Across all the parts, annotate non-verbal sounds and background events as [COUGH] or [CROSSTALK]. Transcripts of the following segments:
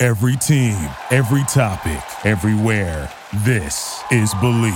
Every team, every topic, everywhere. This is Believe.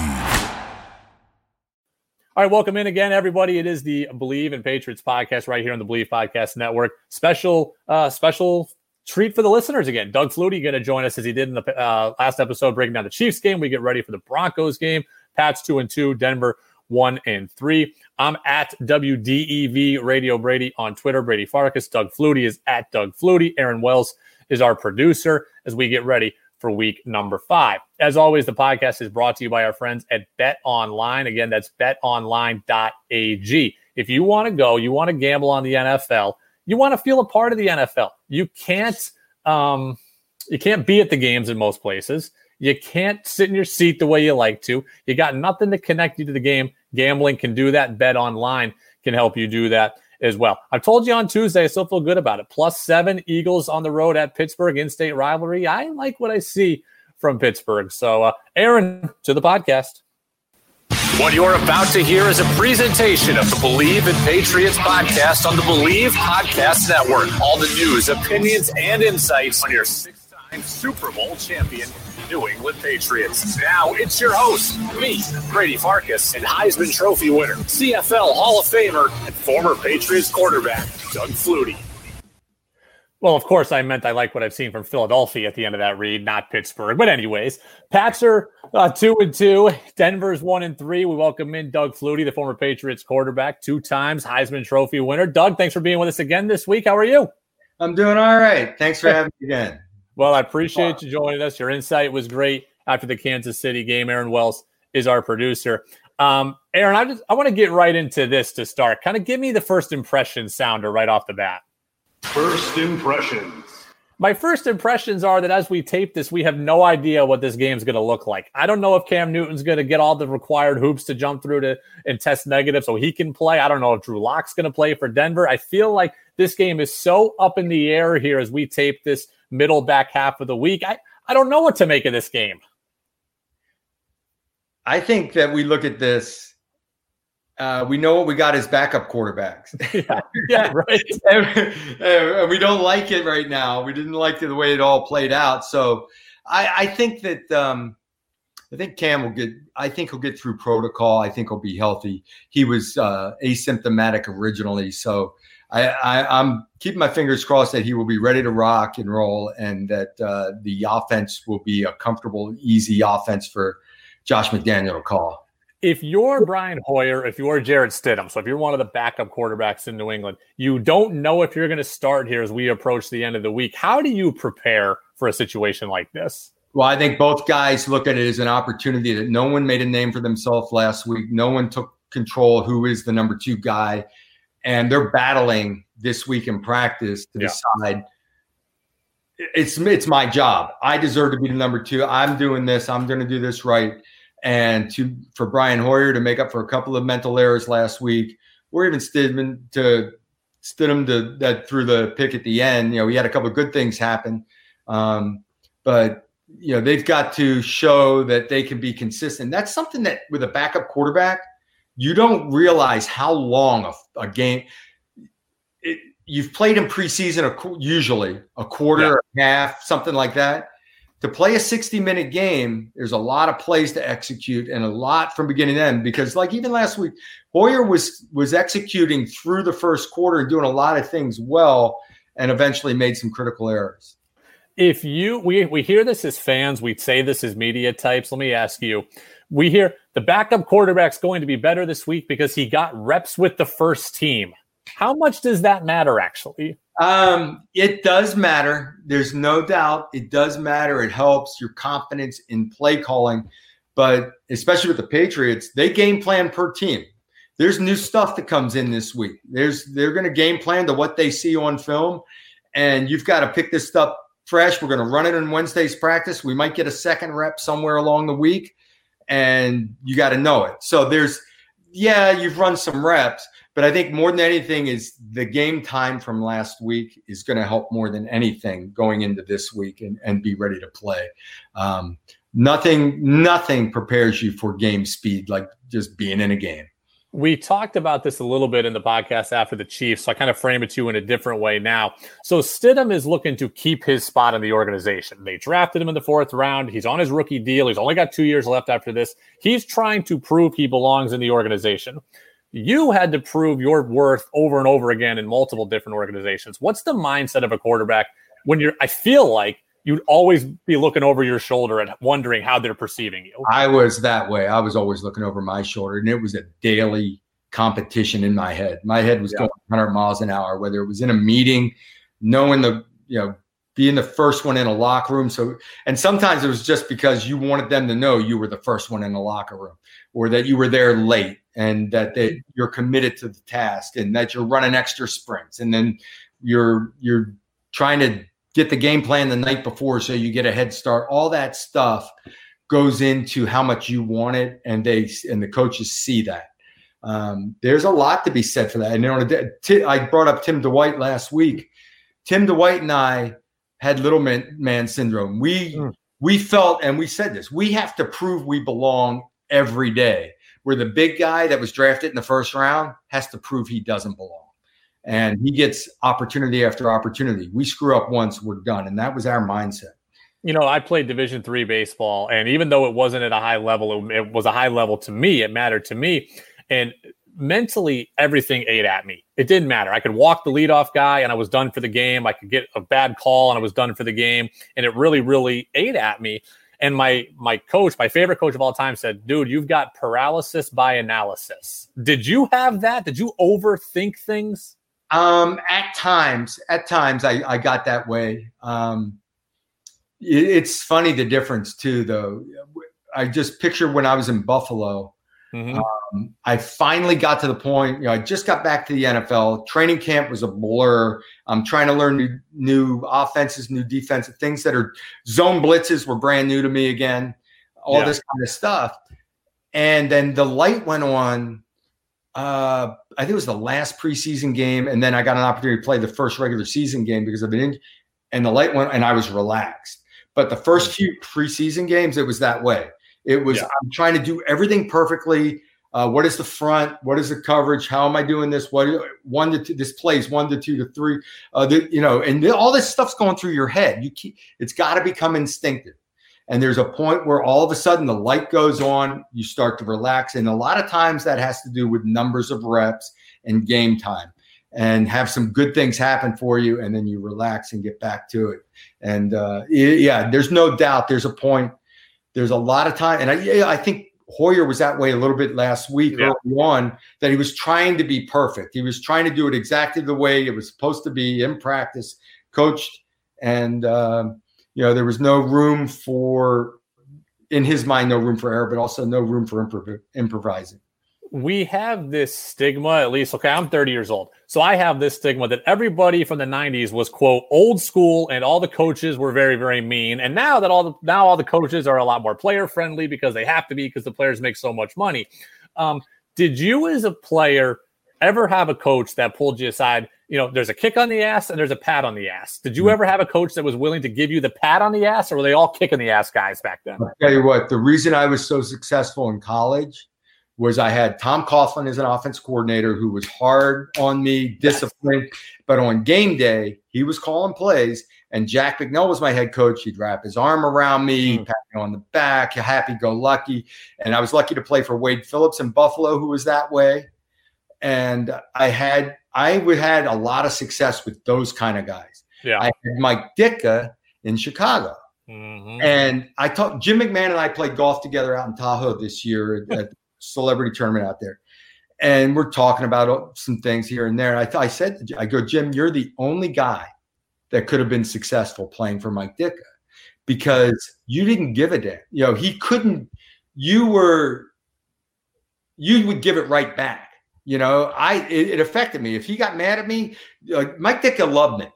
All right, welcome in again, everybody. It is the Believe in Patriots podcast right here on the Believe Podcast Network. Special, uh, special treat for the listeners again. Doug Flutie going to join us as he did in the uh, last episode, breaking down the Chiefs game. We get ready for the Broncos game. Pats two and two, Denver one and three. I'm at WDEV Radio Brady on Twitter. Brady Farkas. Doug Flutie is at Doug Flutie. Aaron Wells is our producer as we get ready for week number five. As always, the podcast is brought to you by our friends at Bet Online. Again, that's betonline.ag. If you want to go, you want to gamble on the NFL, you want to feel a part of the NFL. You can't um, you can't be at the games in most places. You can't sit in your seat the way you like to. You got nothing to connect you to the game. Gambling can do that. Bet online can help you do that as well. I told you on Tuesday, I still feel good about it. Plus seven Eagles on the road at Pittsburgh, in state rivalry. I like what I see from Pittsburgh. So, uh, Aaron, to the podcast. What you're about to hear is a presentation of the Believe in Patriots podcast on the Believe Podcast Network. All the news, opinions, and insights on your Super Bowl champion New England Patriots. Now it's your host, me, Brady Farkas, and Heisman Trophy winner, CFL Hall of Famer, and former Patriots quarterback, Doug Flutie. Well, of course, I meant I like what I've seen from Philadelphia at the end of that read, not Pittsburgh. But anyways, Pats are uh, two and two. Denver's one and three. We welcome in Doug Flutie, the former Patriots quarterback, two times Heisman Trophy winner. Doug, thanks for being with us again this week. How are you? I'm doing all right. Thanks for having me again. Well, I appreciate you joining us. Your insight was great after the Kansas City game. Aaron Wells is our producer. Um, Aaron, I just I want to get right into this to start. Kind of give me the first impression sounder right off the bat. First impressions. My first impressions are that as we tape this, we have no idea what this game's going to look like. I don't know if Cam Newton's going to get all the required hoops to jump through to and test negative so he can play. I don't know if Drew Lock's going to play for Denver. I feel like this game is so up in the air here as we tape this middle back half of the week. I, I don't know what to make of this game. I think that we look at this. Uh, we know what we got as backup quarterbacks. [LAUGHS] yeah, yeah, [LAUGHS] right. and, and we don't like it right now. We didn't like the way it all played out. So I, I think that um, I think Cam will get. I think he'll get through protocol. I think he'll be healthy. He was uh, asymptomatic originally, so I, I, am keeping my fingers crossed that he will be ready to rock and roll, and that uh, the offense will be a comfortable, easy offense for Josh McDaniel to call. If you're Brian Hoyer, if you're Jarrett Stidham, so if you're one of the backup quarterbacks in New England, you don't know if you're going to start here as we approach the end of the week. How do you prepare for a situation like this? Well, I think both guys look at it as an opportunity that no one made a name for themselves last week. No one took control who is the number two guy and they're battling this week in practice to yeah. decide it's it's my job. I deserve to be the number two. I'm doing this. I'm going to do this right. And to for Brian Hoyer to make up for a couple of mental errors last week, or even Stidman to Stidham to that through the pick at the end. You know, he had a couple of good things happen, um, but you know they've got to show that they can be consistent. That's something that with a backup quarterback you don't realize how long a, a game it, you've played in preseason a, usually a quarter yeah. half something like that. To play a 60 minute game there's a lot of plays to execute and a lot from beginning to end because like even last week hoyer was was executing through the first quarter and doing a lot of things well and eventually made some critical errors. If you we we hear this as fans we say this as media types. Let me ask you we hear the backup quarterback's going to be better this week because he got reps with the first team. How much does that matter, actually? Um, it does matter. There's no doubt it does matter. It helps your confidence in play calling. But especially with the Patriots, they game plan per team. There's new stuff that comes in this week. There's they're going to game plan to what they see on film, and you've got to pick this stuff fresh. We're going to run it in Wednesday's practice. We might get a second rep somewhere along the week, and you got to know it. So there's, yeah, you've run some reps, but I think more than anything is the game time from last week is going to help more than anything going into this week and, and be ready to play. Um, nothing, nothing prepares you for game speed like just being in a game. We talked about this a little bit in the podcast after the Chiefs, so I kind of frame it to you in a different way now. So Stidham is looking to keep his spot in the organization. They drafted him in the fourth round. He's on his rookie deal. He's only got two years left after this. He's trying to prove he belongs in the organization. You had to prove your worth over and over again in multiple different organizations. What's the mindset of a quarterback when you're, I feel like you'd always be looking over your shoulder and wondering how they're perceiving you. I was that way. I was always looking over my shoulder, and it was a daily competition in my head. My head was yeah. going 100 miles an hour, whether it was in a meeting, knowing the, you know, being the first one in a locker room. So, and sometimes it was just because you wanted them to know you were the first one in the locker room or that you were there late and that they, mm-hmm. you're committed to the task and that you're running extra sprints. And then you're, you're trying to get the game plan the night before so you get a head start. All that stuff goes into how much you want it, and they and the coaches see that. Um, there's a lot to be said for that. And you know, I brought up Tim Dwight last week. Tim Dwight and I had little man, man syndrome. We mm. we felt, and we said this: we have to prove we belong every day. Where the big guy that was drafted in the first round has to prove he doesn't belong and he gets opportunity after opportunity. We screw up once, we're done, and that was our mindset. You know, I played Division three baseball, and even though it wasn't at a high level, it, it was a high level to me. It mattered to me, and mentally, everything ate at me. It didn't matter. I could walk the leadoff guy, and I was done for the game. I could get a bad call, and I was done for the game, and it really, really ate at me. And my my coach, my favorite coach of all time, said, "Dude, you've got paralysis by analysis. Did you have that? Did you overthink things?" Um, at times, at times, I, I got that way. Um, it, it's funny the difference too, though. I just picture when I was in Buffalo. Mm-hmm. Um, I finally got to the point. You know, I just got back to the NFL. Training camp was a blur. I'm trying to learn new, new offenses, new defensive things that are zone blitzes were brand new to me again. All yeah. this kind of stuff, and then the light went on uh, I think it was the last preseason game, and then I got an opportunity to play the first regular season game because I've been in, and the light went, and I was relaxed. But the first mm. few preseason games, it was that way. It was yeah. I'm trying to do everything perfectly. Uh, what is the front? What is the coverage? How am I doing this? What one to two, this plays one to two to three? Uh, the, you know, and the, all this stuff's going through your head. You keep, it's got to become instinctive. And there's a point where all of a sudden the light goes on, you start to relax. And a lot of times that has to do with numbers of reps and game time and have some good things happen for you. And then you relax and get back to it. And uh, yeah, there's no doubt there's a point. There's a lot of time. And I, yeah, I think Hoyer was that way a little bit last week yeah. early on that he was trying to be perfect. He was trying to do it exactly the way it was supposed to be in practice, coached. And, um, you know, there was no room for, in his mind, no room for error, but also no room for improv- improvising. We have this stigma, at least, okay, I'm 30 years old. So I have this stigma that everybody from the 90s was, quote, old school and all the coaches were very, very mean. And now that all the, now all the coaches are a lot more player friendly because they have to be because the players make so much money. Um, did you, as a player, ever have a coach that pulled you aside you know, there's a kick on the ass and there's a pat on the ass. Did you hmm. ever have a coach that was willing to give you the pat on the ass, or were they all kicking the ass guys back then? I'll tell you what, the reason I was so successful in college was I had Tom Coughlin as an offense coordinator who was hard on me, disciplined, but on game day, he was calling plays. And Jack Bicknell was my head coach. He'd wrap his arm around me, mm. pat me on the back, happy go lucky. And I was lucky to play for Wade Phillips in Buffalo, who was that way. And I had I had a lot of success with those kind of guys. Yeah. I had Mike Ditka in Chicago. Mm-hmm. And I talked Jim McMahon and I played golf together out in Tahoe this year at the celebrity tournament out there. And we're talking about some things here and there. And I, th- I said, I go, Jim, you're the only guy that could have been successful playing for Mike Ditka because you didn't give a damn. You know, he couldn't, you were, you would give it right back. You know, I it, it, affected me. If he got mad at me, like Mike Ditka loved me,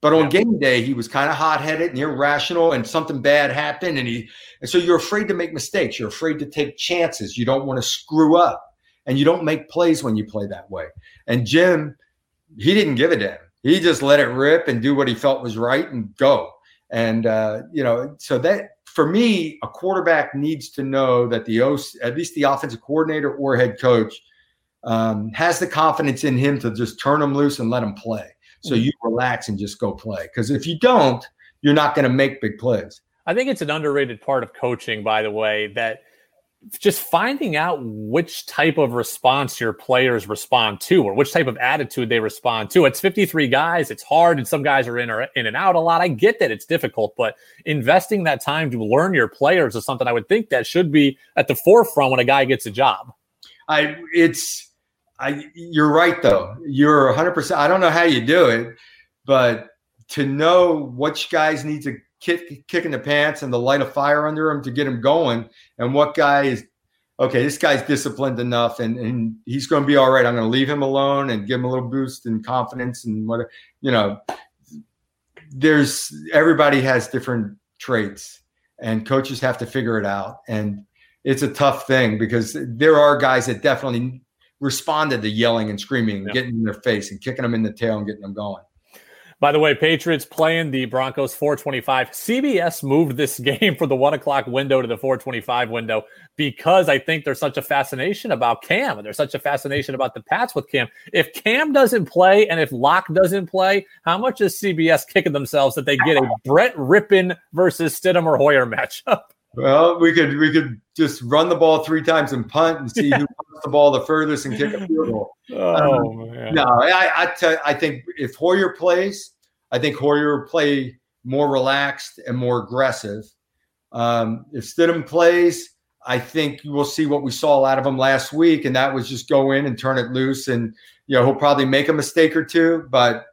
But on game day, he was kind of hot headed and irrational, and something bad happened, and he and so you're afraid to make mistakes. You're afraid to take chances. You don't want to screw up, and you don't make plays when you play that way. And Jim, he didn't give a damn. He just let it rip and do what he felt was right and go. And uh, you know, so that for me, a quarterback needs to know that the at least the offensive coordinator or head coach, um, has the confidence in him to just turn him loose and let him play. So mm-hmm. you relax and just go play. Because if you don't, you're not going to make big plays. I think it's an underrated part of coaching, by the way, that just finding out which type of response your players respond to or which type of attitude they respond to. It's 53 guys. It's hard, and some guys are in or in and out a lot. I get that it's difficult, but investing that time to learn your players is something I would think that should be at the forefront when a guy gets a job. I it's I you're right though. You're 100. percent I don't know how you do it, but to know which guys need to kick kick in the pants and the light a fire under them to get them going, and what guy is okay. This guy's disciplined enough, and and he's going to be all right. I'm going to leave him alone and give him a little boost in confidence and what you know. There's everybody has different traits, and coaches have to figure it out. And it's a tough thing because there are guys that definitely responded to yelling and screaming, yeah. getting in their face and kicking them in the tail and getting them going. By the way, Patriots playing the Broncos 425. CBS moved this [LAUGHS] game from the one o'clock window to the 425 window because I think there's such a fascination about Cam and there's such a fascination about the Pats with Cam. If Cam doesn't play and if Lock doesn't play, how much is CBS kicking themselves that they get a Brett Rypien versus Stidham or Hoyer matchup? [LAUGHS] Well, we could we could just run the ball three times and punt and see yeah. who [LAUGHS] punts the ball the furthest and kick a field goal. Oh um, man! No, I I, t- I think if Hoyer plays, I think Hoyer will play more relaxed and more aggressive. Um, if Stidham plays, I think we'll see what we saw out of him last week, and that was just go in and turn it loose, and you know he'll probably make a mistake or two, but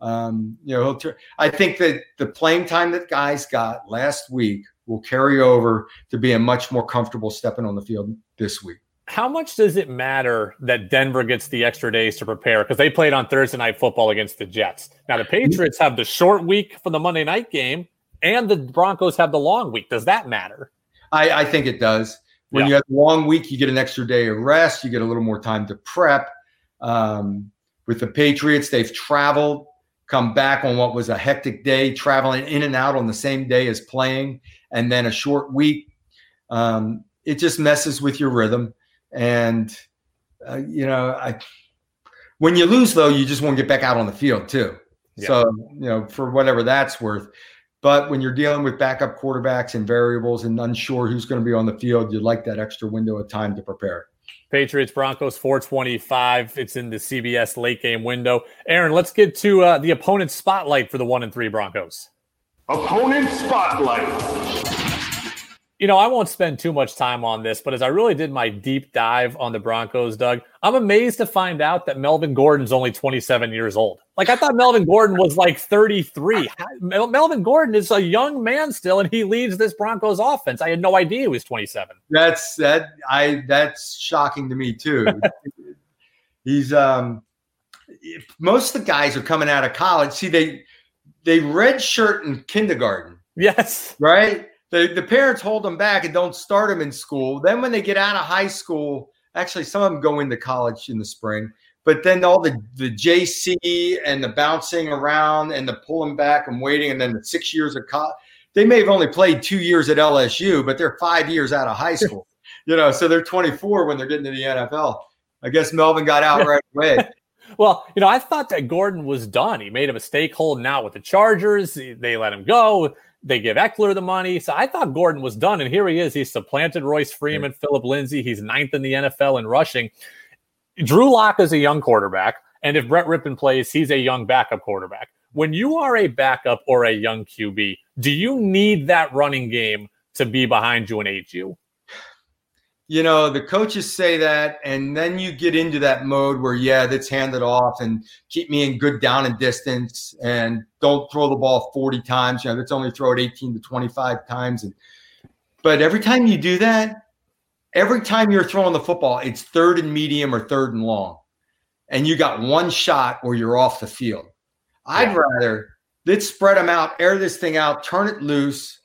um, you know he'll. Tur- I think that the playing time that guys got last week will carry over to being much more comfortable stepping on the field this week. How much does it matter that Denver gets the extra days to prepare? Because they played on Thursday night football against the Jets. Now the Patriots have the short week for the Monday night game, and the Broncos have the long week. Does that matter? I, I think it does. When yeah. you have a long week, you get an extra day of rest. You get a little more time to prep. Um, with the Patriots, they've traveled, come back on what was a hectic day, traveling in and out on the same day as playing and then a short week. Um, it just messes with your rhythm. And, uh, you know, I, when you lose, though, you just want to get back out on the field, too. Yeah. So, you know, for whatever that's worth. But when you're dealing with backup quarterbacks and variables and unsure who's going to be on the field, you'd like that extra window of time to prepare. Patriots Broncos 425. It's in the CBS late game window. Aaron, let's get to uh, the opponent's spotlight for the one and three Broncos. Opponent Spotlight. You know, I won't spend too much time on this, but as I really did my deep dive on the Broncos, Doug, I'm amazed to find out that Melvin Gordon's only 27 years old. Like I thought Melvin Gordon was like 33. [LAUGHS] Melvin Gordon is a young man still, and he leads this Broncos offense. I had no idea he was 27. That's that I that's shocking to me too. [LAUGHS] He's um most of the guys are coming out of college. See, they they redshirt in kindergarten. Yes. Right? The, the parents hold them back and don't start them in school. Then when they get out of high school, actually some of them go into college in the spring, but then all the, the JC and the bouncing around and the pulling back and waiting, and then the six years of college. They may have only played two years at LSU, but they're five years out of high school. [LAUGHS] you know, so they're 24 when they're getting to the NFL. I guess Melvin got out right away. [LAUGHS] Well, you know, I thought that Gordon was done. He made a mistake holding out with the Chargers. They let him go. They give Ekeler the money. So I thought Gordon was done. And here he is. He's supplanted Royce Freeman, yeah. Phillip Lindsay. He's ninth in the NFL in rushing. Drew Lock is a young quarterback. And if Brett Rypien plays, he's a young backup quarterback. When you are a backup or a young QB, do you need that running game to be behind you and aid you? You know, the coaches say that, and then you get into that mode where, yeah, that's handed off and keep me in good down and distance and don't throw the ball 40 times. You know, let's only throw it 18 to 25 times. And but every time you do that, every time you're throwing the football, it's third and medium or third and long. And you got one shot or you're off the field. I'd rather let's spread them out, air this thing out, turn it loose,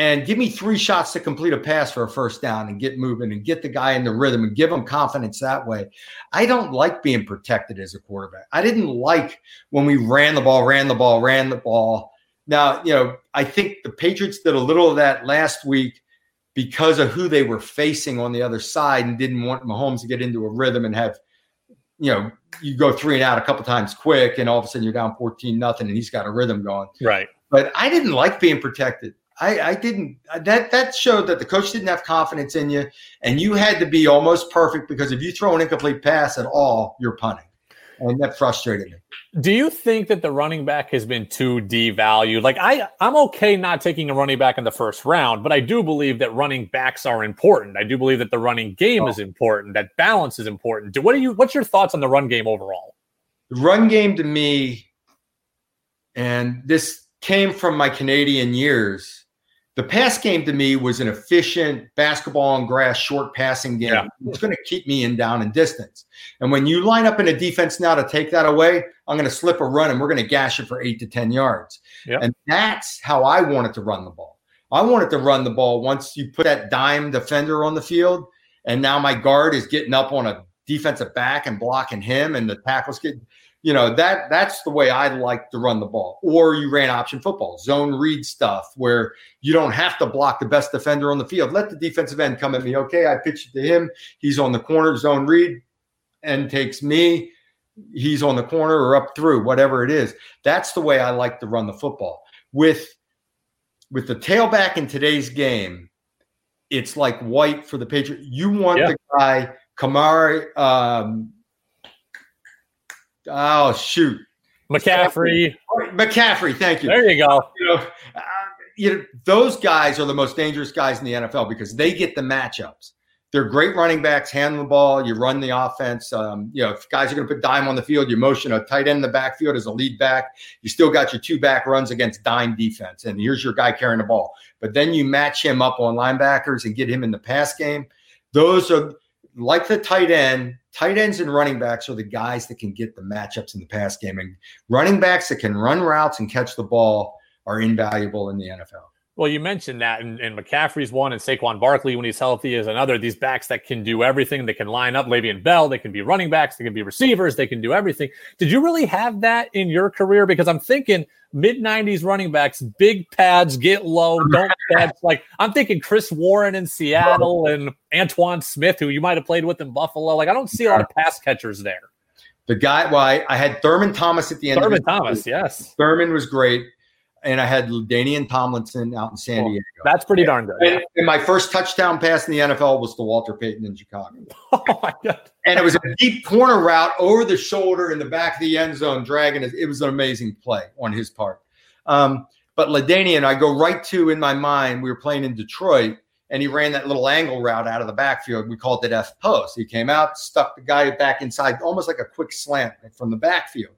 and give me three shots to complete a pass for a first down and get moving and get the guy in the rhythm and give him confidence that way. I don't like being protected as a quarterback. I didn't like when we ran the ball, ran the ball, ran the ball. Now, you know, I think the Patriots did a little of that last week because of who they were facing on the other side and didn't want Mahomes to get into a rhythm and have, you know, you go three and out a couple times quick and all of a sudden you're down 14 nothing and he's got a rhythm going. Right. But I didn't like being protected. I, I didn't uh, that that showed that the coach didn't have confidence in you and you had to be almost perfect because if you throw an incomplete pass at all, you're punting. And that frustrated me. Do you think that the running back has been too devalued? Like I, I'm okay not taking a running back in the first round, but I do believe that running backs are important. I do believe that the running game oh. is important. That balance is important. Do, What are you? What's your thoughts on the run game overall? The run game to me, and this came from my Canadian years the pass game to me was an efficient basketball on grass short passing game. Yeah. It's going to keep me in down and distance. And when you line up in a defense now to take that away, I'm going to slip a run and we're going to gash it for eight to 10 yards. Yep. And that's how I wanted to run the ball. I wanted to run the ball once you put that dime defender on the field. And now my guard is getting up on a defensive back and blocking him, and the tackles get you know that that's the way I like to run the ball. Or you ran option football, zone read stuff, where you don't have to block the best defender on the field. Let the defensive end come at me. Okay, I pitch it to him. He's on the corner, zone read, and takes me. He's on the corner or up through, whatever it is. That's the way I like to run the football. With with the tailback in today's game, it's like white for the Patriots. You want yeah. the guy Kamara. Um, Oh shoot, McCaffrey. McCaffrey, thank you. There you go. You know, uh, you know, those guys are the most dangerous guys in the NFL because they get the matchups. They're great running backs, handle the ball, you run the offense. Um, you know, if guys are going to put dime on the field, you motion a tight end in the backfield as a lead back. You still got your two back runs against dime defense, and here's your guy carrying the ball. But then you match him up on linebackers and get him in the pass game. Those are like the tight end, tight ends and running backs are the guys that can get the matchups in the pass game. And running backs that can run routes and catch the ball are invaluable in the NFL. Well, you mentioned that, and, and McCaffrey's one, and Saquon Barkley, when he's healthy, is another. These backs that can do everything. They can line up Le'Veon Bell. They can be running backs. They can be receivers. They can do everything. Did you really have that in your career? Because I'm thinking mid 90s running backs, big pads, get low, [LAUGHS] don't pads. Like I'm thinking Chris Warren in Seattle and Antowain Smith, who you might have played with in Buffalo. Like I don't see a lot of pass catchers there. The guy, well, I, I had Thurman Thomas at the end. Thurman Thomas, yes. Thurman was great and I had Danian Tomlinson out in San Diego. That's pretty darn good. And, and, my first touchdown pass in the NFL was to Walter Payton in Chicago. [LAUGHS] Oh my god! And it was a deep corner route over the shoulder in the back of the end zone, dragging it. It was an amazing play on his part. Um, but LaDainian, I go right to in my mind. We were playing in Detroit, and he ran that little angle route out of the backfield. We called it F post. He came out, stuck the guy back inside, almost like a quick slant from the backfield.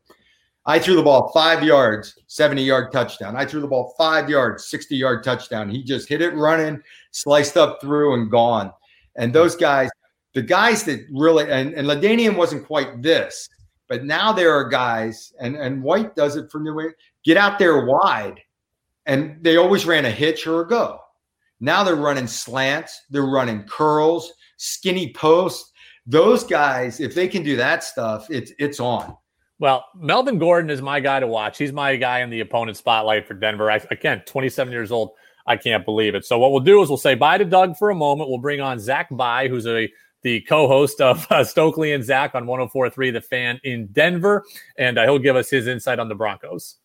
I threw the ball five yards, 70 yard touchdown. I threw the ball five yards, 60 yard touchdown. He just hit it running, sliced up through, and gone. And those guys, the guys that really, and, and LaDainian wasn't quite this, but now there are guys, and, and White does it for New England, get out there wide. And they always ran a hitch or a go. Now they're running slants, they're running curls, skinny posts. Those guys, if they can do that stuff, it's it's on. Well, Melvin Gordon is my guy to watch. He's my guy in the opponent spotlight for Denver. I, again, 27 years old. I can't believe it. So what we'll do is we'll say bye to Doug for a moment. We'll bring on Zach Bye, who's a the co-host of uh, Stokley and Zach on 104.3 The Fan in Denver, and uh, he'll give us his insight on the Broncos.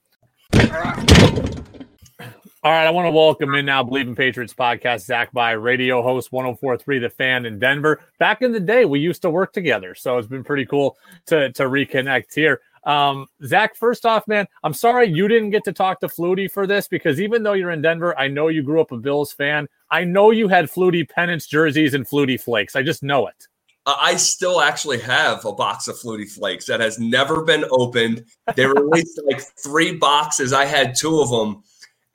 All right, I want to welcome in now Believe in Patriots podcast, Zach Bye, radio host 1043 The Fan in Denver. Back in the day, we used to work together, so it's been pretty cool to, to reconnect here. Um, Zach, first off, man, I'm sorry you didn't get to talk to Flutie for this because even though you're in Denver, I know you grew up a Bills fan. I know you had Flutie pennants, jerseys, and Flutie flakes. I just know it. I still actually have a box of Flutie Flakes that has never been opened. They released like three boxes. I had two of them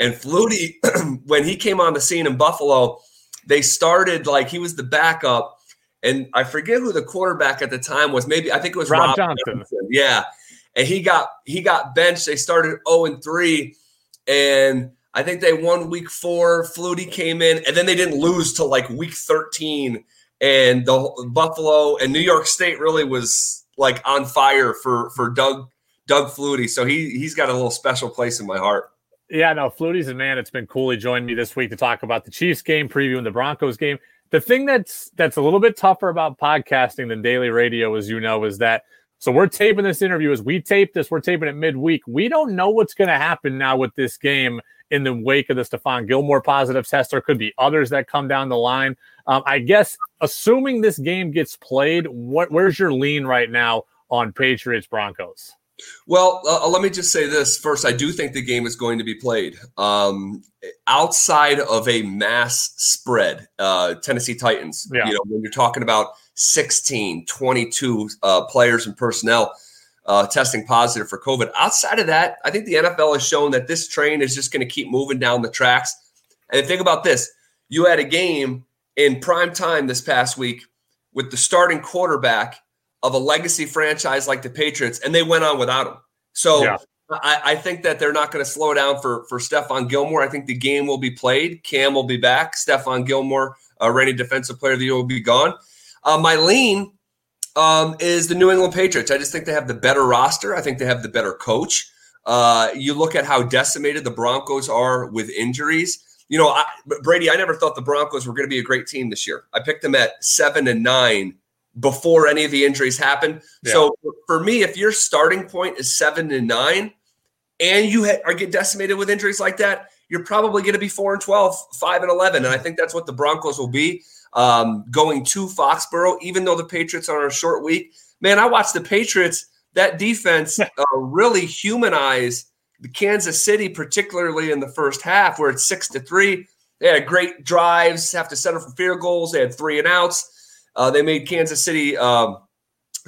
and Flutie, [CLEARS THROAT] when he came on the scene in Buffalo, they started like he was the backup. And I forget who the quarterback at the time was. Maybe I think it was Rob, Rob Johnson. Johnson. Yeah. And he got he got benched. They started 0 and 3. and I think they won week four. Flutie came in, and then they didn't lose till like week 13. And the Buffalo and New York State really was like on fire for for Doug Doug Flutie. So he he's got a little special place in my heart. Yeah, no, Flutie's a man. It's been cool. He joined me this week to talk about the Chiefs game, previewing the Broncos game. The thing that's that's a little bit tougher about podcasting than daily radio, as you know, is that so we're taping this interview as we tape this, we're taping it midweek. We don't know what's going to happen now with this game in the wake of the Stephon Gilmore positive test. There could be others that come down the line. Um, I guess, assuming this game gets played, what where's your lean right now on Patriots Broncos? Well, uh, let me just say this first. I do think the game is going to be played. Um, outside of a mass spread, uh, Tennessee Titans, yeah. you know, when you're talking about 16, 22 uh, players and personnel, uh, testing positive for COVID. Outside of that, I think the NFL has shown that this train is just going to keep moving down the tracks. And think about this you had a game in prime time this past week with the starting quarterback of a legacy franchise like the Patriots, and they went on without him. So yeah. I, I, think that they're not going to slow down for, for Stephon Gilmore. I think the game will be played. Cam will be back. Stephon Gilmore, uh, reigning defensive player of the year, will be gone. Uh, my lean um, is the New England Patriots. I just think they have the better roster. I think they have the better coach. Uh, you look at how decimated the Broncos are with injuries. You know, I, Brady, I never thought the Broncos were going to be a great team this year. I picked them at seven and nine before any of the injuries happened. Yeah. So for me, if your starting point is seven and nine, and you ha- are get decimated with injuries like that, you're probably going to be four and 12, 5 and 11. And I think that's what the Broncos will be um, going to Foxborough, even though the Patriots are on a short week. Man, I watched the Patriots, that defense [LAUGHS] uh, really humanize the Kansas City, particularly in the first half, where it's six to three. They had great drives, have to settle for field goals. They had three and outs. Uh, they made Kansas City um,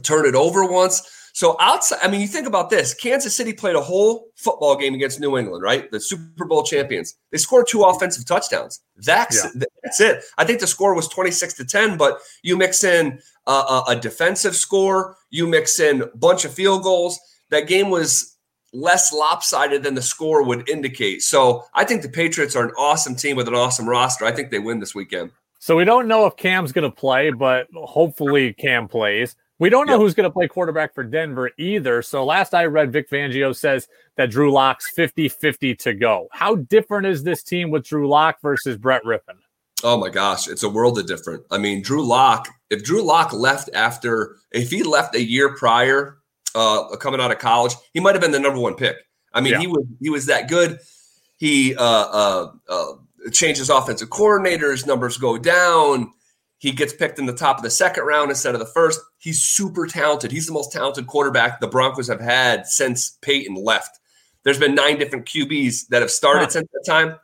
turn it over once. So outside, I mean, you think about this: Kansas City played a whole football game against New England, right? The Super Bowl champions. They scored two offensive touchdowns. That's yeah. that's it. I think the score was twenty six to ten, but you mix in a, a defensive score, you mix in a bunch of field goals. That game was less lopsided than the score would indicate. So I think the Patriots are an awesome team with an awesome roster. I think they win this weekend. So we don't know if Cam's going to play, but hopefully Cam plays. We don't know yep. who's going to play quarterback for Denver either. So last I read, Vic Fangio says that Drew Lock's 50 50 to go. How different is this team with Drew Lock versus Brett Rypien? Oh my gosh, it's a world of different. I mean, Drew Lock, if Drew Lock left after, if he left a year prior, uh, coming out of college, he might have been the number one pick. I mean, yeah. he was he was that good. He uh, uh, uh, changes offensive coordinators, numbers go down. He gets picked in the top of the second round instead of the first. He's super talented. He's the most talented quarterback the Broncos have had since Peyton left. There's been nine different QBs that have started huh. since that time.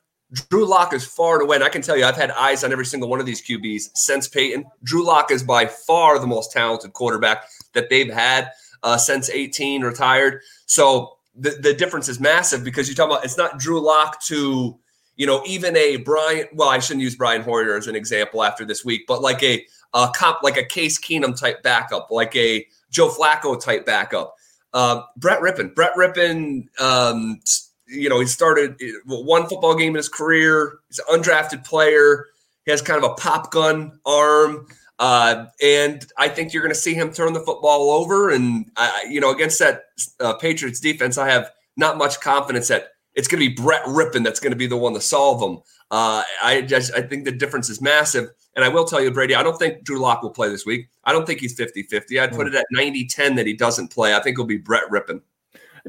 Drew Lock is far and away, and I can tell you, I've had eyes on every single one of these QBs since Peyton. Drew Lock is by far the most talented quarterback that they've had uh, since 18 retired. So the, the difference is massive because you talk about it's not Drew Lock to you know, even a Brian, well, I shouldn't use Brian Hoyer as an example after this week, but like a, a comp, like a Case Keenum type backup, like a Joe Flacco type backup. Uh, Brett Rypien, Brett Rypien, um, you know, he started one football game in his career. He's an undrafted player. He has kind of a pop gun arm. Uh, and I think you're going to see him turn the football over. And, I, you know, against that uh, Patriots defense, I have not much confidence that it's going to be Brett Rypien that's going to be the one to solve them. Uh, I just I think the difference is massive. And I will tell you, Brady, I don't think Drew Lock will play this week. I don't think he's 50 50. I'd put hmm. it at 90 10 that he doesn't play. I think it'll be Brett Rypien.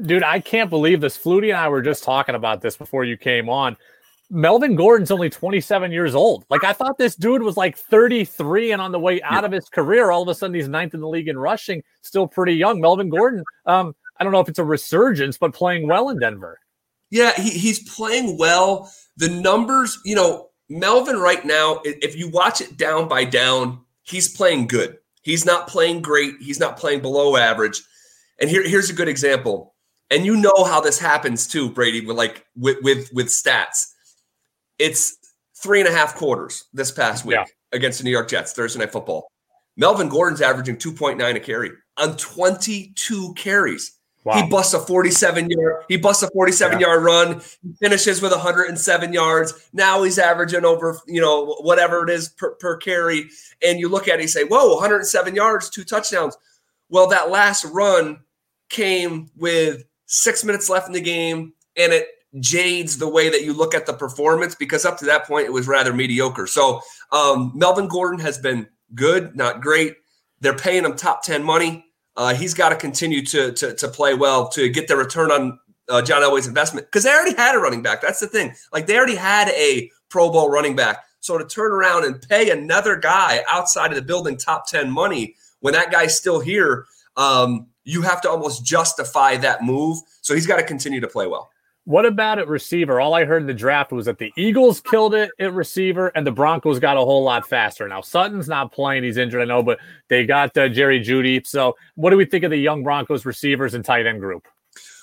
Dude, I can't believe this. Flutie and I were just talking about this before you came on. Melvin Gordon's only 27 years old. Like I thought this dude was like 33 and on the way out yeah. of his career. All of a sudden he's ninth in the league in rushing, still pretty young. Melvin Gordon, um, I don't know if it's a resurgence, but playing well in Denver. Yeah, he, he's playing well. The numbers, you know, Melvin right now, if you watch it down by down, he's playing good. He's not playing great. He's not playing below average. And here, here's a good example. And you know how this happens too, Brady, with like with with with stats. It's three and a half quarters this past week yeah. against the New York Jets, Thursday night football. Melvin Gordon's averaging 2.9 a carry on 22 carries. Wow. He busts a 47 yard, he busts a 47 yeah. yard run, He finishes with 107 yards. Now he's averaging over, you know, whatever it is per, per carry. And you look at it, you say, whoa, 107 yards, two touchdowns. Well, that last run came with six minutes left in the game, and it jades the way that you look at the performance because up to that point it was rather mediocre. So um, Melvin Gordon has been good, not great. They're paying him top 10 money. Uh, he's got to continue to, to, to play well to get the return on uh, John Elway's investment because they already had a running back. That's the thing. Like they already had a Pro Bowl running back. So to turn around and pay another guy outside of the building top 10 money when that guy's still here, um, you have to almost justify that move. So he's got to continue to play well. What about at receiver? All I heard in the draft was that the Eagles killed it at receiver and the Broncos got a whole lot faster. Now, Sutton's not playing. He's injured, I know, but they got uh, Jerry Jeudy. So, what do we think of the young Broncos receivers and tight end group?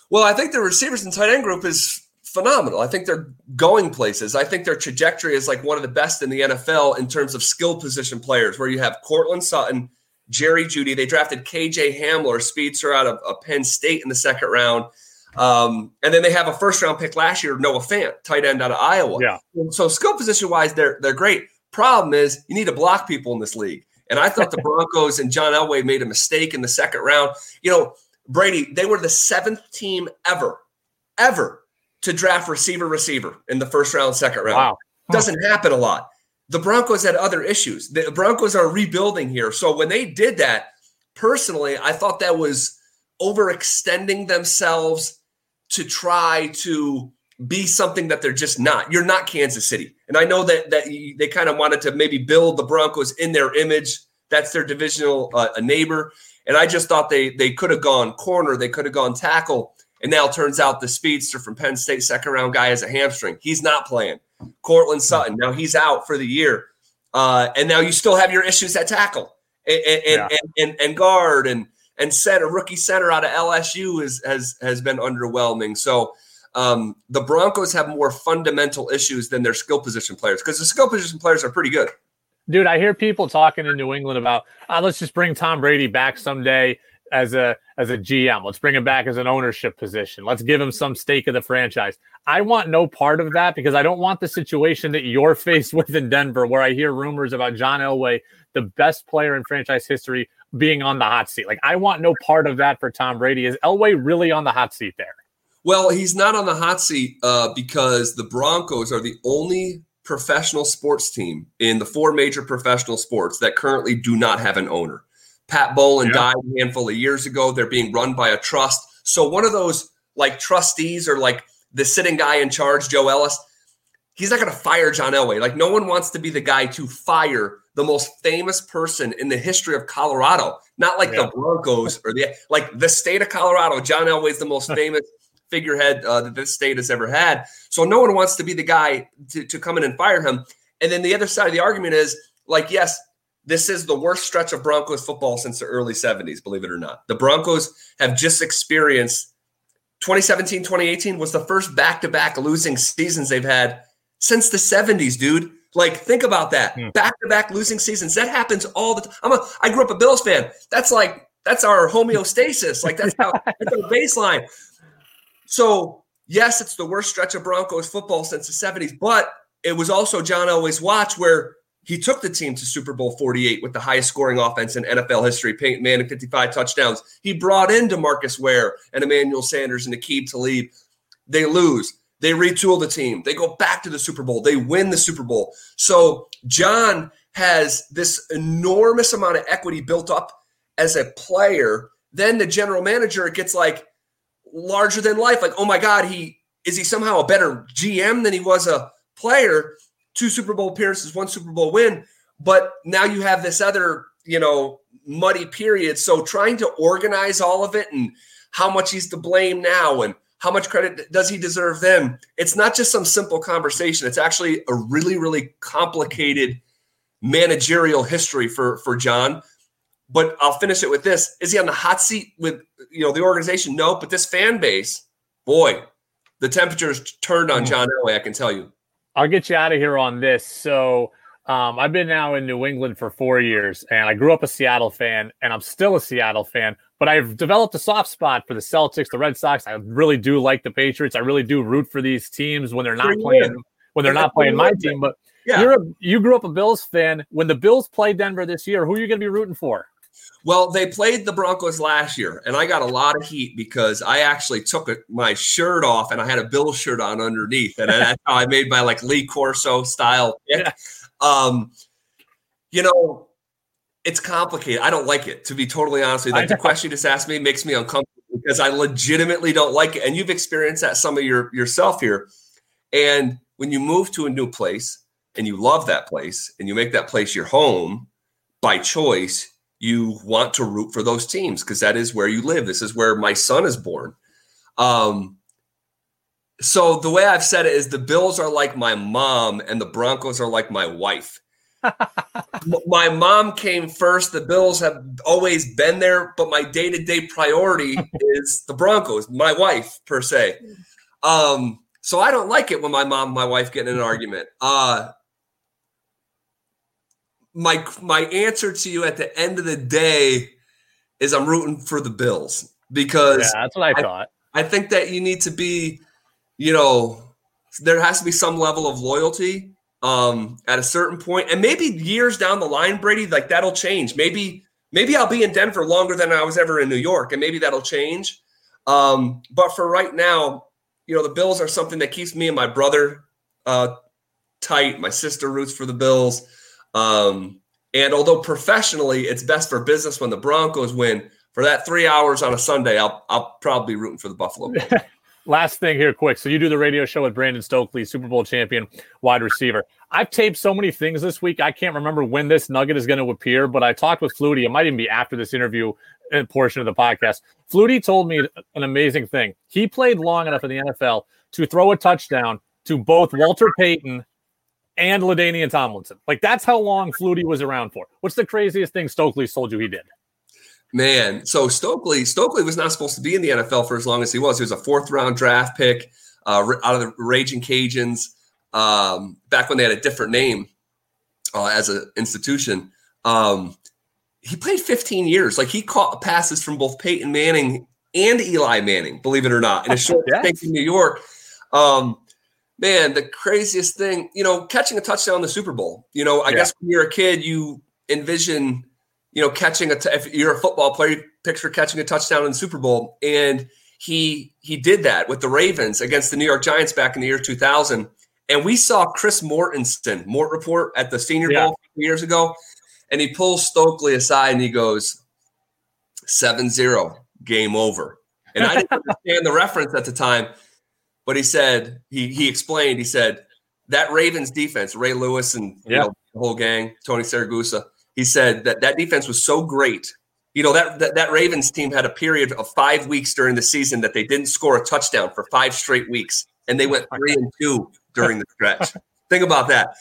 Well, I think the receivers and tight end group is phenomenal. I think they're going places. I think their trajectory is like one of the best in the NFL in terms of skill position players, where you have Courtland Sutton, Jerry Jeudy. They drafted KJ Hamler, speedster out of, of Penn State in the second round. Um, and then they have a first round pick last year, Noah Fant, tight end out of Iowa. Yeah. So skill position wise, they're they're great. Problem is, you need to block people in this league. And I thought the [LAUGHS] Broncos and John Elway made a mistake in the second round. You know, Brady, they were the seventh team ever, ever to draft receiver receiver in the first round, second round. Wow. Doesn't happen a lot. The Broncos had other issues. The Broncos are rebuilding here. So when they did that, personally, I thought that was overextending themselves to try to be something that they're just not. You're not Kansas City. And I know that that they kind of wanted to maybe build the Broncos in their image. That's their divisional uh, neighbor. And I just thought they they could have gone corner, they could have gone tackle. And now it turns out the speedster from Penn State, second round guy, has a hamstring. He's not playing. Courtland Sutton, now he's out for the year. Uh, and now you still have your issues at tackle and and, yeah. and, and, and guard and and center rookie center out of LSU is has has been underwhelming. So um, the Broncos have more fundamental issues than their skill position players because the skill position players are pretty good. Dude, I hear people talking in New England about uh, let's just bring Tom Brady back someday as a as a GM. Let's bring him back as an ownership position. Let's give him some stake of the franchise. I want no part of that because I don't want the situation that you're [LAUGHS] faced with in Denver, where I hear rumors about John Elway, the best player in franchise history, being on the hot seat. Like I want no part of that for Tom Brady. Is Elway really on the hot seat there? Well, he's not on the hot seat uh, because the Broncos are the only professional sports team in the four major professional sports that currently do not have an owner. Pat Bowlen yeah. died a handful of years ago. They're being run by a trust. So one of those like trustees or like the sitting guy in charge, Joe Ellis, he's not going to fire John Elway. Like no one wants to be the guy to fire the most famous person in the history of Colorado. Not like yeah. the Broncos or the like the state of Colorado. John Elway is the most [LAUGHS] famous figurehead uh, that this state has ever had. So no one wants to be the guy to, to come in and fire him. And then the other side of the argument is like, yes, this is the worst stretch of Broncos football since the early 70s, believe it or not. The Broncos have just experienced 2017, 2018 was the first back to back losing seasons they've had since the 70s, dude. Like, think about that. Back to back losing seasons. That happens all the time. I'm a I grew up a Bills fan. That's like that's our homeostasis. Like that's how [LAUGHS] that's our baseline. So yes, it's the worst stretch of Broncos football since the 70s, but it was also John Elway's watch where he took the team to Super Bowl 48 with the highest scoring offense in NFL history, Peyton Manning 55 touchdowns. He brought in DeMarcus Ware and Emmanuel Sanders and Aqib Talib. They lose. They retool the team. They go back to the Super Bowl. They win the Super Bowl. So John has this enormous amount of equity built up as a player. Then the general manager gets like larger than life. Like, oh my God, he is he somehow a better GM than he was a player? Two Super Bowl appearances, one Super Bowl win. But now you have this other, you know, muddy period. So trying to organize all of it and how much he's to blame now and how much credit does he deserve then? It's not just some simple conversation. It's actually a really, really complicated managerial history for for John. But I'll finish it with this: Is he on the hot seat with you know the organization? No, but this fan base, boy, the temperature's turned on mm. John Elway. I can tell you. I'll get you out of here on this. So um, I've been now in New England for four years, and I grew up a Seattle fan, and I'm still a Seattle fan. But I've developed a soft spot for the Celtics, the Red Sox. I really do like the Patriots. I really do root for these teams when they're not playing when they're not playing my team. But yeah. you're a, you grew up a Bills fan. When the Bills play Denver this year, who are you going to be rooting for? Well, they played the Broncos last year, and I got a lot of heat because I actually took a, my shirt off and I had a Bill shirt on underneath, and that's how I made my like Lee Corso style pick. [LAUGHS] Yeah. Um, you know, it's complicated. I don't like it, to be totally honest with you. Like the question you just asked me makes me uncomfortable because I legitimately don't like it, and you've experienced that some of your yourself here. And when you move to a new place and you love that place and you make that place your home by choice you want to root for those teams because that is where you live. This is where my son is born. Um, so the way I've said it is the Bills are like my mom and the Broncos are like my wife. [LAUGHS] my mom came first. The Bills have always been there, but my day to day priority [LAUGHS] is the Broncos, my wife per se. Um, so I don't like it when my mom and my wife get in an argument. Uh, my my answer to you at the end of the day is I'm rooting for the Bills because yeah, that's what I, I thought. I think that you need to be, you know, there has to be some level of loyalty um, at a certain point, and maybe years down the line, Brady, like that'll change. Maybe maybe I'll be in Denver longer than I was ever in New York, and maybe that'll change. Um, but for right now, you know, the Bills are something that keeps me and my brother uh, tight. My sister roots for the Bills. Um, and although professionally it's best for business when the Broncos win, for that three hours on a Sunday, I'll I'll probably be rooting for the Buffalo. [LAUGHS] Last thing here, quick. So you do the radio show with Brandon Stokley, Super Bowl champion, wide receiver. I've taped so many things this week. I can't remember when this nugget is going to appear, but I talked with Flutie. It might even be after this interview uh, portion of the podcast. Flutie told me an amazing thing. He played long enough in the NFL to throw a touchdown to both Walter Payton and LaDainian Tomlinson. Like that's how long Flutie was around for. What's the craziest thing Stokley told you he did? Man, so Stokley Stokley was not supposed to be in the NFL for as long as he was. He was a fourth round draft pick uh, out of the Raging Cajuns um, back when they had a different name uh, as an institution. Um, he played 15 years. Like he caught passes from both Peyton Manning and Eli Manning, believe it or not, in a [LAUGHS] short yes. stint in New York. Um, man, the craziest thing, you know, catching a touchdown in the Super Bowl. You know, I yeah. guess when you're a kid, you envision, you know, catching a. T- if you're a football player, picture catching a touchdown in the Super Bowl, and he he did that with the Ravens against the New York Giants back in the year 2000. And we saw Chris Mortensen, Mort Report, at the Senior yeah. Bowl years ago, and he pulls Stokley aside and he goes, 7-0, game over. And I didn't [LAUGHS] understand the reference at the time. But he said he he explained. He said that Ravens defense, Ray Lewis and you know, the whole gang, Tony Siragusa. He said that that defense was so great. You know that, that that Ravens team had a period of five weeks during the season that they didn't score a touchdown for five straight weeks, and they went three and two during the stretch. [LAUGHS] Think about that.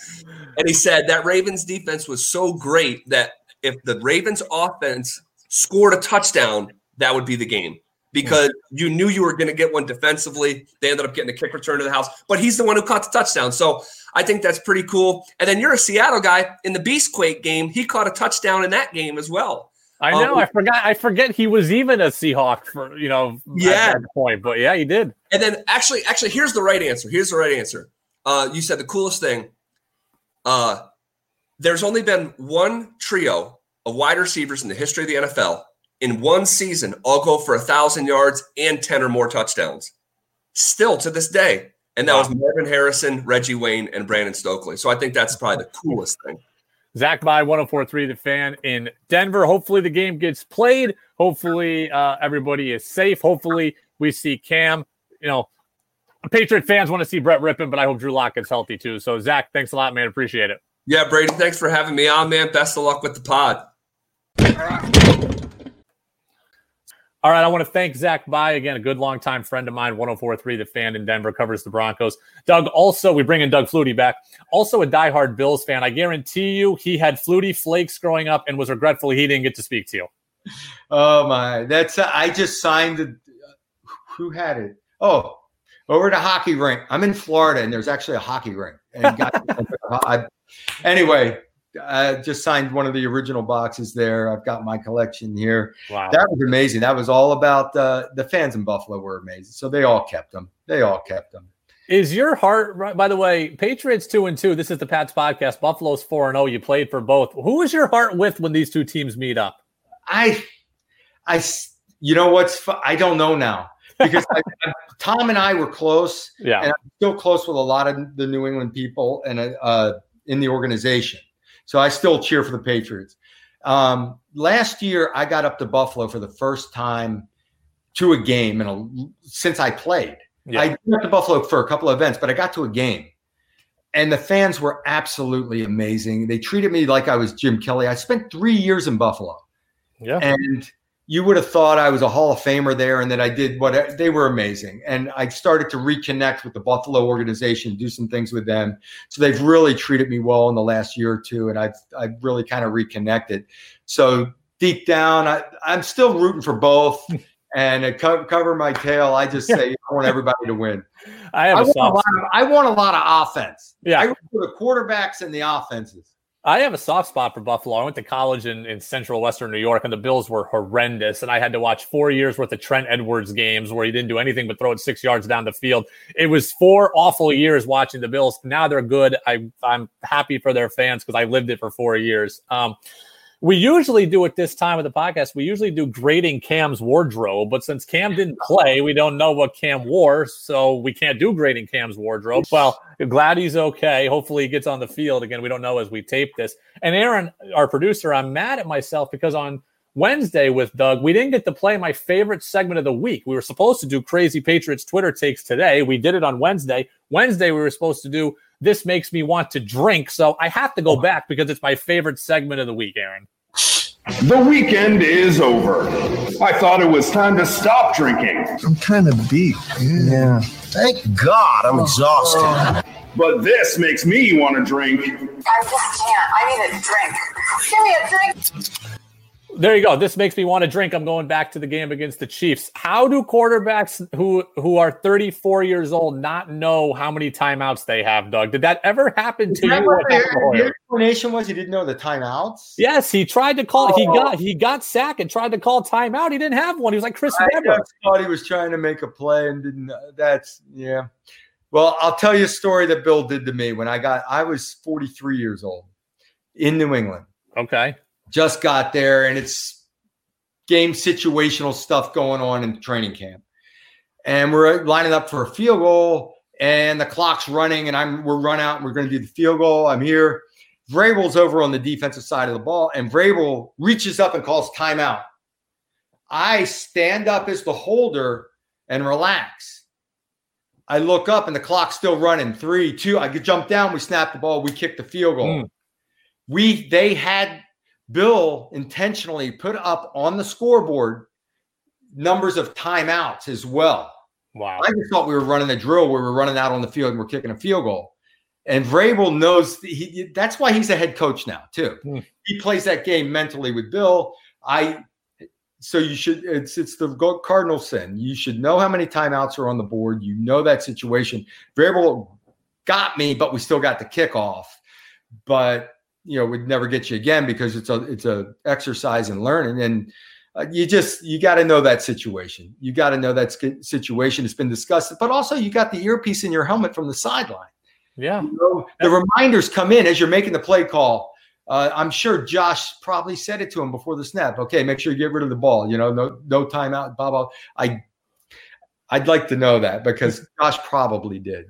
And he said that Ravens defense was so great that if the Ravens offense scored a touchdown, that would be the game because you knew you were going to get one defensively. They ended up getting a kick return to the house, but he's the one who caught the touchdown. So I think that's pretty cool. And then you're a Seattle guy in the Beastquake game. He caught a touchdown in that game as well. I know. Um, I forgot. I forget he was even a Seahawk for you know. Yeah. point, but yeah, he did. And then actually, actually, here's the right answer. Here's the right answer. Uh, you said the coolest thing. Uh, there's only been one trio of wide receivers in the history of the NFL in one season all go for a thousand yards and 10 or more touchdowns. Still to this day. And that wow. was Marvin Harrison, Reggie Wayne, and Brandon Stokley. So I think that's probably the coolest thing. Zach by 1043 the fan in Denver. Hopefully the game gets played. Hopefully uh, everybody is safe. Hopefully we see Cam. You know, Patriot fans want to see Brett Rypien, but I hope Drew Lock is healthy too. So Zach, thanks a lot, man. Appreciate it. Yeah, Brady, thanks for having me on, man. Best of luck with the pod. All right, I want to thank Zach By again, a good longtime friend of mine, 1043, the fan in Denver, covers the Broncos. Doug, also, we bring in Doug Flutie back, also a diehard Bills fan. I guarantee you he had Flutie flakes growing up and was regretful he didn't get to speak to you. Oh, my. That's, uh, I just signed the, who had it? Oh, over to hockey rink. I'm in Florida and there's actually a hockey rink. And got, [LAUGHS] I, anyway, I just signed one of the original boxes there. I've got my collection here. Wow. That was amazing. That was all about uh, the fans in Buffalo were amazing. So they all kept them. They all kept them. Is your heart? By the way, Patriots two and two. This is the Pats podcast. Buffalo's four and zero. You played for both. Who is your heart with when these two teams meet up? I, I, you know what's? fu- I don't know now because I, [LAUGHS] I, Tom and I were close. Yeah. and I'm still close with a lot of the New England people and uh, in the organization. So I still cheer for the Patriots. Um, last year, I got up to Buffalo for the first time to a game in a, since I played. Yeah. I went to Buffalo for a couple of events, but I got to a game. And the fans were absolutely amazing. They treated me like I was Jim Kelly. I spent three years in Buffalo. Yeah. And you would have thought I was a Hall of Famer there and that I did what they were amazing. And I started to reconnect with the Buffalo organization, do some things with them. So they've really treated me well in the last year or two. And I've, I've really kind of reconnected. So deep down, I, I'm still rooting for both. [LAUGHS] And to co- cover my tail, I just say I want everybody to win. [LAUGHS] I have I a want a, lot of, I want a lot of offense. Yeah. I root for the quarterbacks and the offenses. I have a soft spot for Buffalo. I went to college in, in central western New York, and the Bills were horrendous. And I had to watch four years worth of Trent Edwards games where he didn't do anything but throw it six yards down the field. It was four awful years watching the Bills. Now they're good. I, I'm happy for their fans because I lived it for four years. Um, we usually do at this time of the podcast, we usually do grading Cam's wardrobe, but since Cam didn't play, we don't know what Cam wore, so we can't do grading Cam's wardrobe. Well, glad he's okay. Hopefully he gets on the field again. We don't know as we tape this. And Aaron, our producer, I'm mad at myself because on Wednesday with Doug, we didn't get to play my favorite segment of the week. We were supposed to do Crazy Patriots Twitter takes today. We did it on Wednesday. Wednesday, we were supposed to do This Makes Me Want to Drink. So I have to go oh. back because it's my favorite segment of the week, Aaron. The weekend is over. I thought it was time to stop drinking, I'm kind of beat. Yeah. Thank God I'm exhausted. but this makes me want to drink. I just can't. I need a drink. Give me a drink. There you go. This makes me want to drink. I'm going back to the game against the Chiefs. How do quarterbacks who who are 34 years old not know how many timeouts they have, Doug? Did that ever happen to Is you? what at the, Buffalo? the explanation was? He didn't know the timeouts. Yes, he tried to call. He Oh. got he got sacked and tried to call timeout. He didn't have one. He was like Chris I Webber. thought he was trying to make a play and didn't. Uh, that's yeah. Well, I'll tell you a story that Bill did to me when I got. I was 43 years old in New England. Okay. Just got there, and it's game situational stuff going on in training camp, and we're lining up for a field goal, and the clock's running, and I'm we're run out, and we're going to do the field goal. I'm here. Vrabel's over on the defensive side of the ball, and Vrabel reaches up and calls timeout. I stand up as the holder and relax. I look up and the clock's still running. Three, two. I could jump down. We snap the ball. We kick the field goal. Mm. We they had Bill intentionally put up on the scoreboard numbers of timeouts as well. Wow. I just thought we were running a drill where we were running out on the field and we're kicking a field goal. And Vrabel knows he, that's why he's a head coach now too. Hmm. He plays that game mentally with Bill. I so you should it's it's the cardinal sin. You should know how many timeouts are on the board. You know that situation. Vrabel got me, but we still got the kickoff. But you know, we'd never get you again because it's a it's a exercise in learning and uh, you just you got to know that situation. You got to know that situation has been discussed, but also you got the earpiece in your helmet from the sideline. Yeah. You know, the reminders come in as you're making the play call. Uh, I'm sure Josh probably said it to him before the snap. Okay, make sure you get rid of the ball. You know, no no timeout. Blah blah. I I'd like to know that because Josh probably did.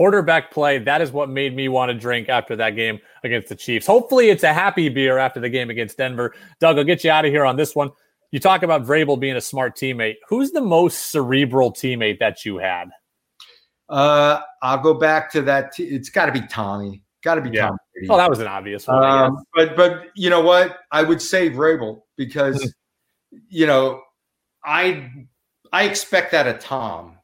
Quarterback play. That is what made me want to drink after that game against the Chiefs. Hopefully, it's a happy beer after the game against Denver. Doug, I'll get you out of here on this one. You talk about Vrabel being a smart teammate. Who's the most cerebral teammate that you had? Uh, I'll go back to that. T- it's got to be Tommy. Got to be Yeah. Tommy. Brady. Oh, that was an obvious one. Um, but but you know what? I would say Vrabel because you know I I expect that of Tom.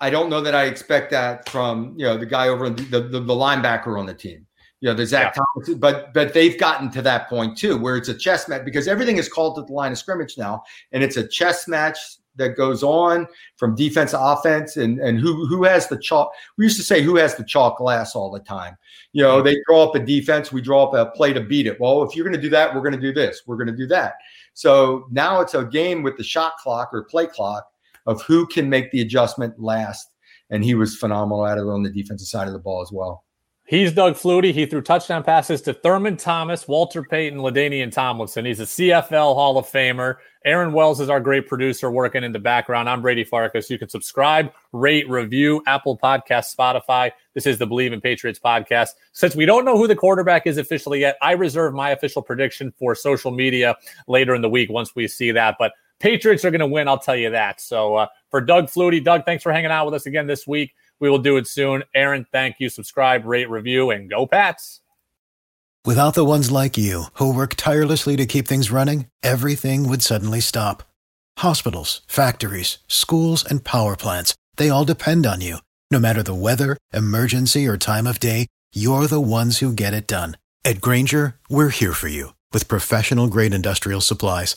I don't know that I expect that from you know the guy over in the the, the, the linebacker on the team. You know, the Zach Thomas, but but they've gotten to that point too, where it's a chess match because everything is called at the line of scrimmage now, and it's a chess match that goes on from defense to offense and and who who has the chalk we used to say who has the chalk glass all the time. You know mm-hmm. they draw up a defense we draw up a play to beat it. Well if you're going to do that we're going to do this we're going to do that. So now it's a game with the shot clock or play clock of who can make the adjustment last and he was phenomenal at it on the defensive side of the ball as well He's Doug Flutie. He threw touchdown passes to Thurman Thomas, Walter Payton, LaDainian Tomlinson. He's a CFL Hall of Famer. Aaron Wells is our great producer working in the background. I'm Brady Farkas. You can subscribe, rate, review, Apple Podcast, Spotify. This is the Believe in Patriots podcast. Since we don't know who the quarterback is officially yet, I reserve my official prediction for social media later in the week once we see that. But Patriots are going to win, I'll tell you that. So uh, for Doug Flutie, Doug, thanks for hanging out with us again this week. We will do it soon. Aaron, thank you. Subscribe, rate, review, and go Pats. Without the ones like you, who work tirelessly to keep things running, everything would suddenly stop. Hospitals, factories, schools, and power plants, they all depend on you. No matter the weather, emergency, or time of day, you're the ones who get it done. At Grainger, we're here for you with professional grade industrial supplies.